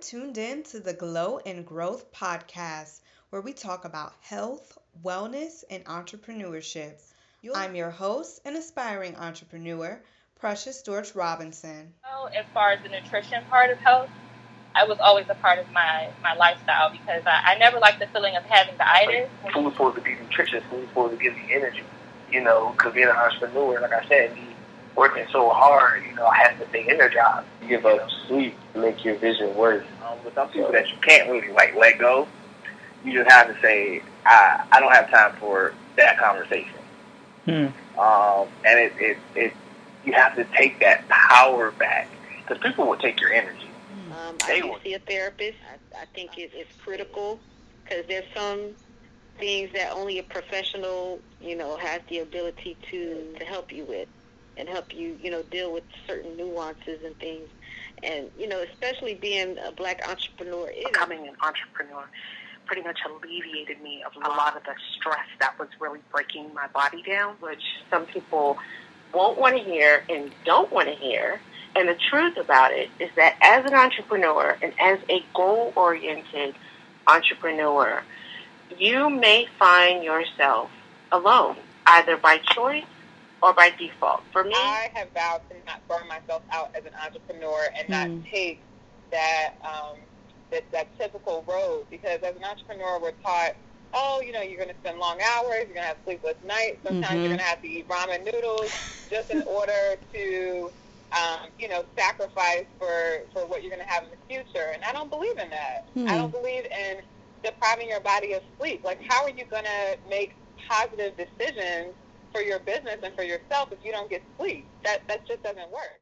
tuned in to the Glow and Growth podcast, where we talk about health, wellness, and entrepreneurship. I'm your host and aspiring entrepreneur, Precious Dorch Robinson. So, as far as the nutrition part of health, I was always a part of my, my lifestyle because I, I never liked the feeling of having the itis. Food supposed to be nutritious. Food supposed to give you energy. You know, because being an entrepreneur, like I said, me working so hard, you know, I have to stay energized. You give up sleep to make your vision work. Um, with some people that you can't really like let go, you just have to say, I I don't have time for that conversation. Hmm. Um, and it, it it you have to take that power back because people will take your energy. Um, I They do will. see a therapist. I, I think it, it's critical because there's some things that only a professional, you know, has the ability to to help you with and help you, you know, deal with certain nuances and things. And you know, especially being a black entrepreneur, it becoming an entrepreneur pretty much alleviated me of a lot of the stress that was really breaking my body down, which some people won't want to hear and don't want to hear. And the truth about it is that as an entrepreneur and as a goal oriented entrepreneur, you may find yourself alone, either by choice or by default. For me, I have vowed to not burn myself out as an entrepreneur and not Mm. take that um, that that typical road because as an entrepreneur we're taught, oh, you know, you're going to spend long hours, you're going to have sleepless nights, sometimes Mhm. you're going to have to eat ramen noodles just in order to um, you know, sacrifice for, for what you're going to have in the future. And I don't believe in that. Hmm. I don't believe in depriving your body of sleep. Like, how are you going to make positive decisions for your business and for yourself if you don't get sleep? That, that just doesn't work.